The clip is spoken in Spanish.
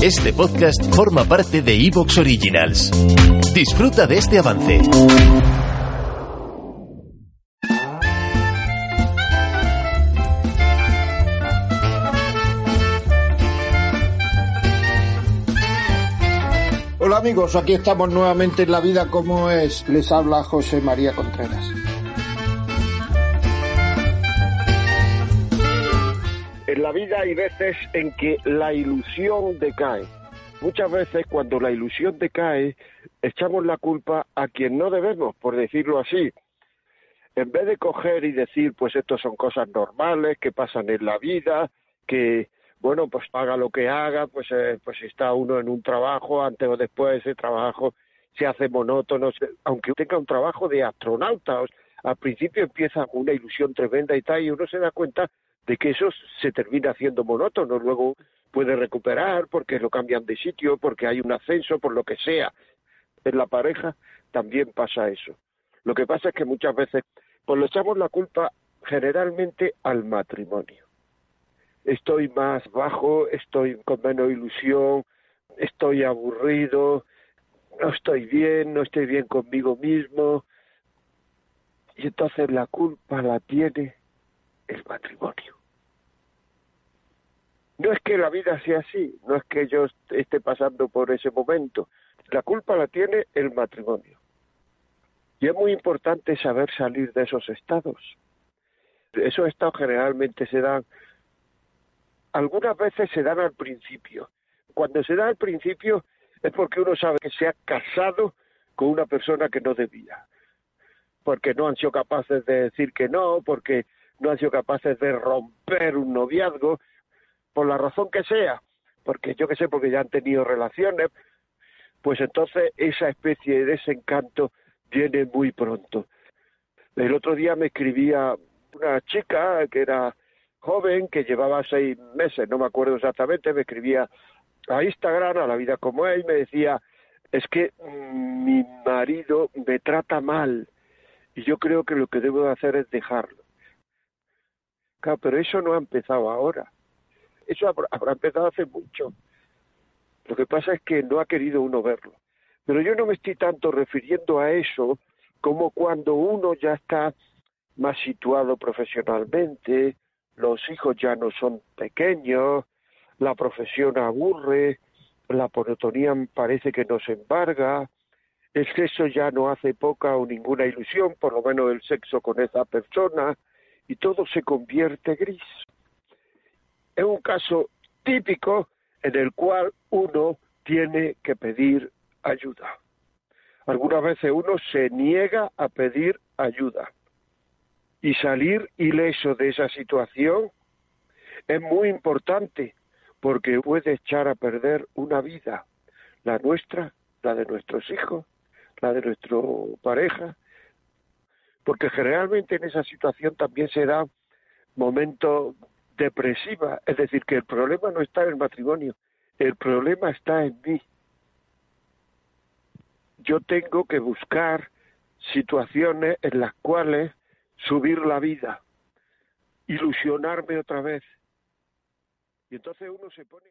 Este podcast forma parte de Evox Originals. Disfruta de este avance. Hola amigos, aquí estamos nuevamente en La Vida como es. Les habla José María Contreras. En la vida hay veces en que la ilusión decae. Muchas veces cuando la ilusión decae, echamos la culpa a quien no debemos, por decirlo así. En vez de coger y decir, pues esto son cosas normales que pasan en la vida, que bueno, pues haga lo que haga, pues, eh, pues está uno en un trabajo, antes o después ese trabajo se hace monótono, aunque tenga un trabajo de astronauta, al principio empieza una ilusión tremenda y tal, y uno se da cuenta de que eso se termina haciendo monótono, luego puede recuperar porque lo cambian de sitio, porque hay un ascenso, por lo que sea. En la pareja también pasa eso. Lo que pasa es que muchas veces pues le echamos la culpa generalmente al matrimonio estoy más bajo, estoy con menos ilusión, estoy aburrido, no estoy bien, no estoy bien conmigo mismo. Y entonces la culpa la tiene el matrimonio. No es que la vida sea así, no es que yo esté pasando por ese momento. La culpa la tiene el matrimonio. Y es muy importante saber salir de esos estados. Esos estados generalmente se dan algunas veces se dan al principio. Cuando se da al principio es porque uno sabe que se ha casado con una persona que no debía, porque no han sido capaces de decir que no, porque no han sido capaces de romper un noviazgo, por la razón que sea, porque yo que sé, porque ya han tenido relaciones, pues entonces esa especie de desencanto viene muy pronto. El otro día me escribía una chica que era joven que llevaba seis meses, no me acuerdo exactamente, me escribía a Instagram, a la vida como él, me decía, es que mm, mi marido me trata mal y yo creo que lo que debo hacer es dejarlo. Claro, pero eso no ha empezado ahora. Eso habrá empezado hace mucho. Lo que pasa es que no ha querido uno verlo. Pero yo no me estoy tanto refiriendo a eso como cuando uno ya está más situado profesionalmente, los hijos ya no son pequeños, la profesión aburre, la monotonía parece que nos embarga, el sexo ya no hace poca o ninguna ilusión, por lo menos el sexo con esa persona, y todo se convierte gris. Es un caso típico en el cual uno tiene que pedir ayuda. Algunas veces uno se niega a pedir ayuda y salir ileso de esa situación es muy importante porque puede echar a perder una vida, la nuestra, la de nuestros hijos, la de nuestra pareja, porque generalmente en esa situación también se da momento depresiva, es decir, que el problema no está en el matrimonio, el problema está en mí. Yo tengo que buscar situaciones en las cuales subir la vida, ilusionarme otra vez. Y entonces uno se pone...